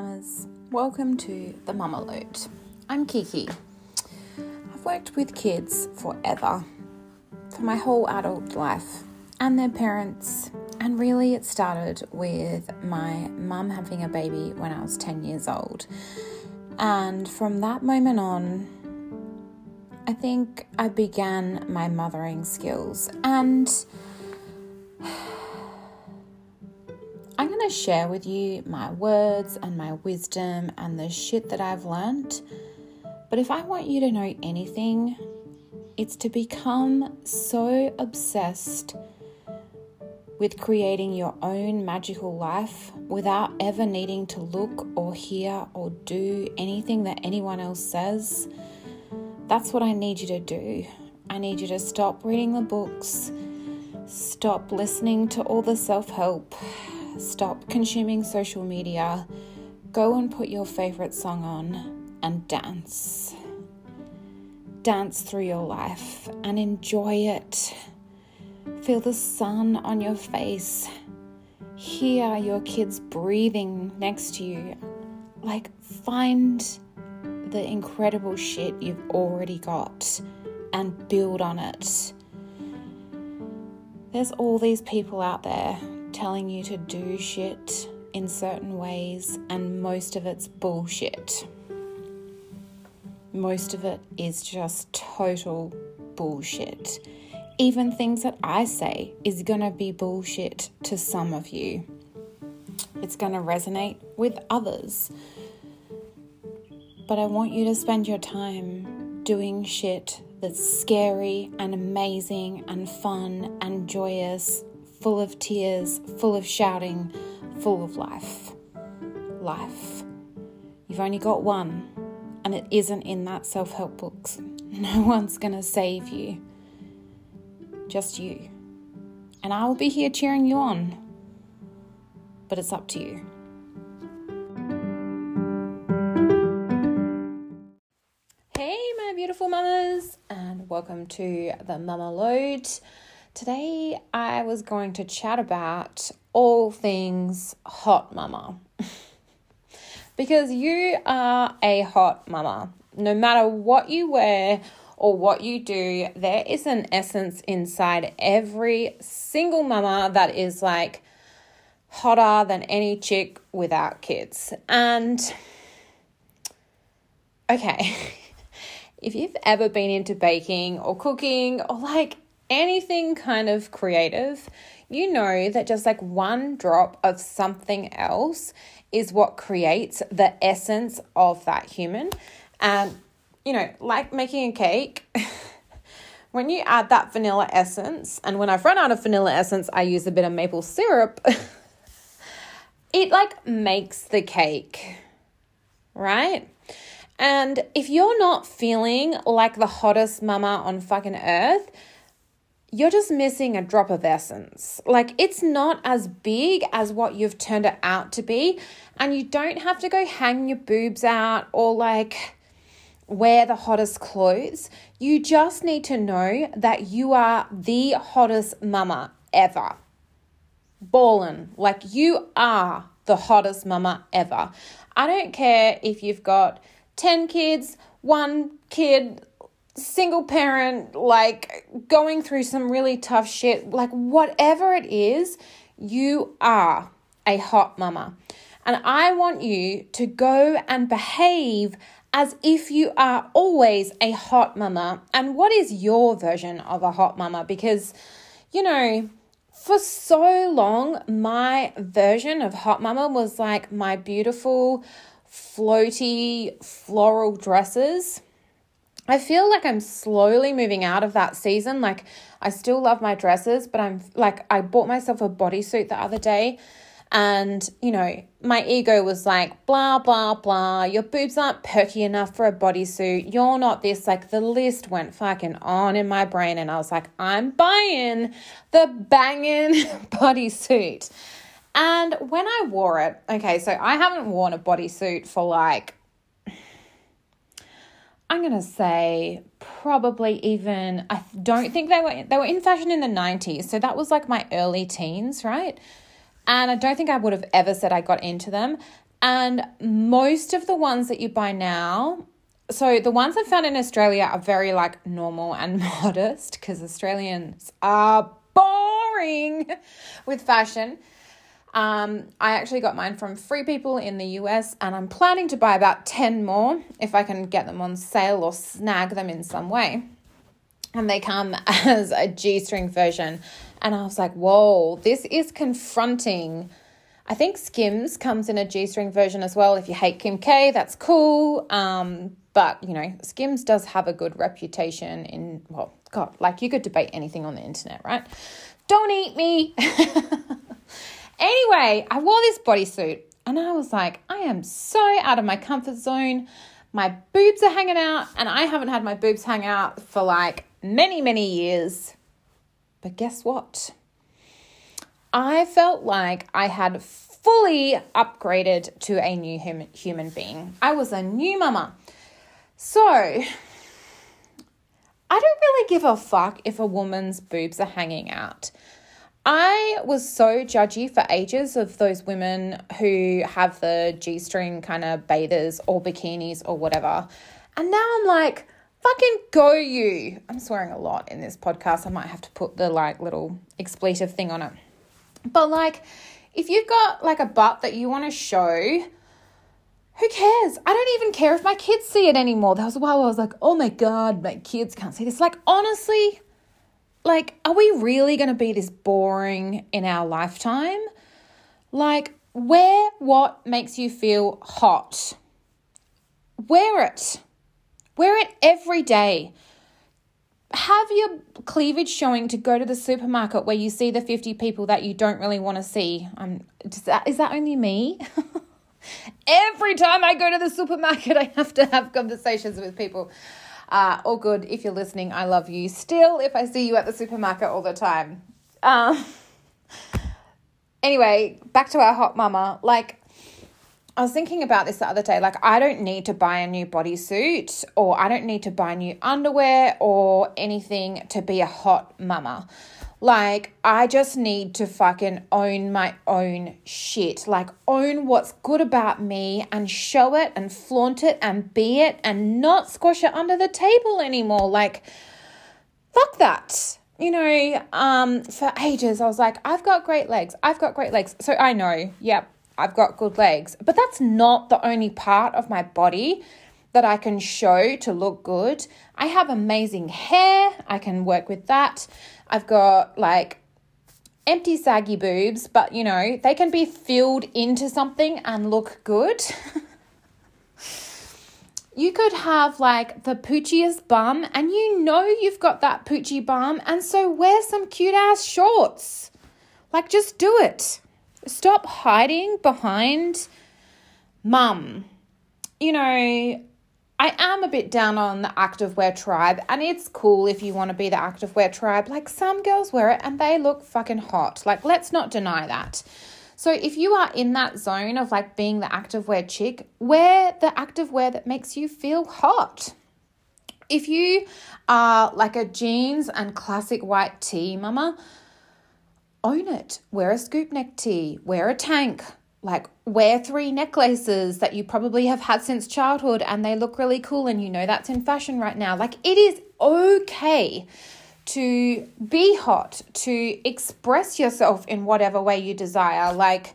mamas. Welcome to the Mama Load. I'm Kiki. I've worked with kids forever, for my whole adult life, and their parents. And really, it started with my mum having a baby when I was 10 years old. And from that moment on, I think I began my mothering skills. And I'm going to share with you my words and my wisdom and the shit that I've learned. But if I want you to know anything, it's to become so obsessed with creating your own magical life without ever needing to look or hear or do anything that anyone else says. That's what I need you to do. I need you to stop reading the books, stop listening to all the self help, stop consuming social media, go and put your favorite song on and dance. Dance through your life and enjoy it. Feel the sun on your face. Hear your kids breathing next to you. Like, find the incredible shit you've already got and build on it. There's all these people out there telling you to do shit in certain ways, and most of it's bullshit. Most of it is just total bullshit even things that I say is to be bullshit to some of you. It's to resonate with others. But I want you to spend your time doing shit that's scary and amazing and fun and joyous, full of tears, full of shouting, full of life. Life. You've only got one, and it isn't in that self help books. No one's going to save you just you. And I will be here cheering you on. But it's up to you. Hey, my beautiful mamas, and welcome to the Mama Load. Today, I was going to chat about all things hot mama. because you are a hot mama. No matter what you wear or what you do, there is an essence inside every single mama that is like hotter than any chick without kids. And okay, if you've ever been into baking or cooking or like anything kind of creative, you know that just like one drop of something else is what creates the essence of that human. And you know, like making a cake, when you add that vanilla essence, and when I've run out of vanilla essence, I use a bit of maple syrup, it like makes the cake, right? And if you're not feeling like the hottest mama on fucking earth, you're just missing a drop of essence. Like it's not as big as what you've turned it out to be. And you don't have to go hang your boobs out or like wear the hottest clothes. You just need to know that you are the hottest mama ever. Ballin', like you are the hottest mama ever. I don't care if you've got 10 kids, one kid, single parent, like going through some really tough shit, like whatever it is, you are a hot mama. And I want you to go and behave as if you are always a hot mama. And what is your version of a hot mama? Because, you know, for so long, my version of hot mama was like my beautiful, floaty, floral dresses. I feel like I'm slowly moving out of that season. Like, I still love my dresses, but I'm like, I bought myself a bodysuit the other day and, you know, my ego was like, blah, blah, blah. Your boobs aren't perky enough for a bodysuit. You're not this. Like, the list went fucking on in my brain. And I was like, I'm buying the banging bodysuit. And when I wore it, okay, so I haven't worn a bodysuit for like, I'm gonna say probably even I don't think they were they were in fashion in the 90s. So that was like my early teens, right? And I don't think I would have ever said I got into them. And most of the ones that you buy now, so the ones I found in Australia are very like normal and modest because Australians are boring with fashion. Um, I actually got mine from Free People in the US, and I'm planning to buy about 10 more if I can get them on sale or snag them in some way. And they come as a G string version. And I was like, whoa, this is confronting. I think Skims comes in a G string version as well. If you hate Kim K, that's cool. Um, but, you know, Skims does have a good reputation in, well, God, like you could debate anything on the internet, right? Don't eat me. Anyway, I wore this bodysuit and I was like, I am so out of my comfort zone. My boobs are hanging out, and I haven't had my boobs hang out for like many, many years. But guess what? I felt like I had fully upgraded to a new human, human being. I was a new mama. So, I don't really give a fuck if a woman's boobs are hanging out. I was so judgy for ages of those women who have the G string kind of bathers or bikinis or whatever. And now I'm like, fucking go you. I'm swearing a lot in this podcast. I might have to put the like little expletive thing on it. But like, if you've got like a butt that you want to show, who cares? I don't even care if my kids see it anymore. There was a while I was like, oh my God, my kids can't see this. Like, honestly, like, are we really going to be this boring in our lifetime? Like, wear what makes you feel hot. Wear it. Wear it every day. Have your cleavage showing to go to the supermarket where you see the 50 people that you don't really want to see. Um, is, that, is that only me? every time I go to the supermarket, I have to have conversations with people. Uh, all good. If you're listening, I love you still if I see you at the supermarket all the time. Um, anyway, back to our hot mama. Like, I was thinking about this the other day. Like, I don't need to buy a new bodysuit or I don't need to buy new underwear or anything to be a hot mama. Like, I just need to fucking own my own shit. Like, own what's good about me and show it and flaunt it and be it and not squash it under the table anymore. Like, fuck that. You know, um, for ages I was like, I've got great legs. I've got great legs. So I know, yep, I've got good legs. But that's not the only part of my body that I can show to look good. I have amazing hair. I can work with that. I've got like empty saggy boobs, but you know, they can be filled into something and look good. you could have like the poochiest bum and you know you've got that poochie bum, and so wear some cute ass shorts. Like, just do it. Stop hiding behind mum. You know, I am a bit down on the activewear tribe, and it's cool if you want to be the activewear tribe. Like some girls wear it and they look fucking hot. Like, let's not deny that. So, if you are in that zone of like being the activewear chick, wear the activewear that makes you feel hot. If you are like a jeans and classic white tee mama, own it. Wear a scoop neck tee, wear a tank, like wear three necklaces that you probably have had since childhood and they look really cool and you know that's in fashion right now. Like it is okay to be hot, to express yourself in whatever way you desire. Like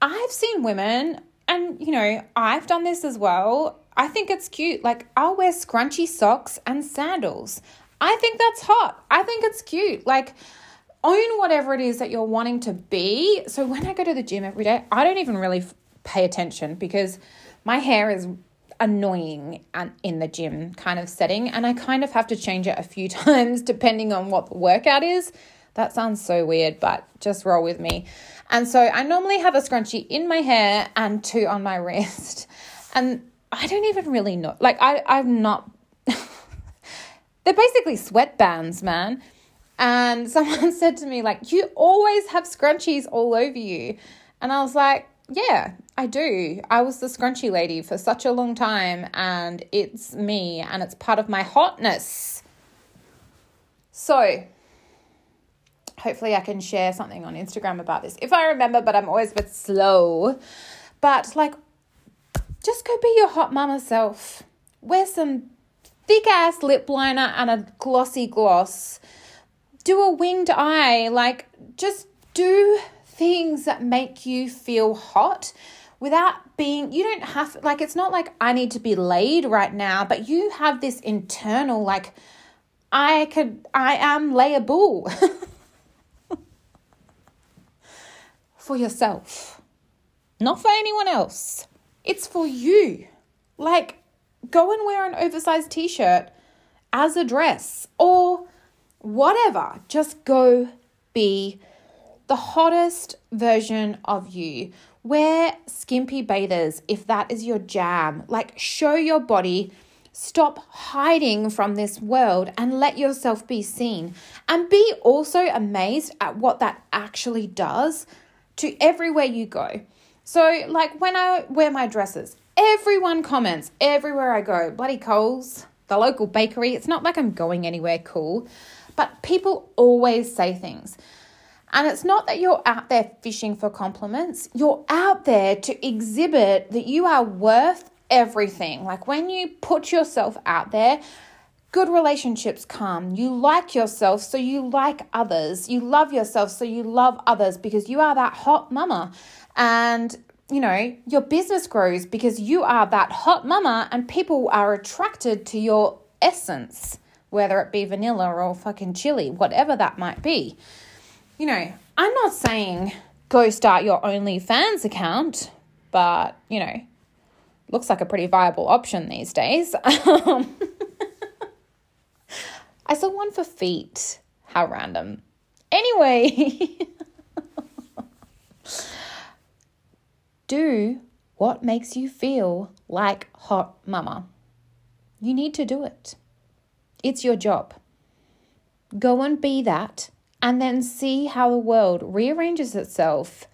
I've seen women and you know, I've done this as well. I think it's cute. Like I'll wear scrunchy socks and sandals. I think that's hot. I think it's cute. Like own whatever it is that you're wanting to be. So when I go to the gym every day, I don't even really pay attention because my hair is annoying and in the gym kind of setting and I kind of have to change it a few times depending on what the workout is. That sounds so weird, but just roll with me. And so I normally have a scrunchie in my hair and two on my wrist. And I don't even really know. Like I I'm not They're basically sweatbands, man. And someone said to me, like, you always have scrunchies all over you. And I was like, yeah, I do. I was the scrunchy lady for such a long time, and it's me, and it's part of my hotness. So, hopefully, I can share something on Instagram about this if I remember, but I'm always a bit slow. But, like, just go be your hot mama self. Wear some thick ass lip liner and a glossy gloss. Do a winged eye. Like, just do things that make you feel hot without being, you don't have, like, it's not like I need to be laid right now, but you have this internal, like, I could, I am layable for yourself, not for anyone else. It's for you. Like, go and wear an oversized t shirt as a dress or whatever. Just go be the hottest version of you. Wear skimpy bathers if that is your jam. Like, show your body. Stop hiding from this world and let yourself be seen. And be also amazed at what that actually does to everywhere you go. So, like when I wear my dresses, everyone comments everywhere I go. Bloody Coles, the local bakery. It's not like I'm going anywhere cool, but people always say things. And it's not that you're out there fishing for compliments, you're out there to exhibit that you are worth everything. Like when you put yourself out there, good relationships come. You like yourself, so you like others. You love yourself, so you love others because you are that hot mama. And you know, your business grows because you are that hot mama and people are attracted to your essence, whether it be vanilla or fucking chili, whatever that might be. You know, I'm not saying go start your OnlyFans account, but you know, looks like a pretty viable option these days. Um, I saw one for feet. How random. Anyway. do what makes you feel like hot mama. You need to do it. It's your job. Go and be that, and then see how the world rearranges itself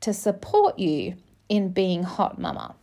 to support you in being hot mama.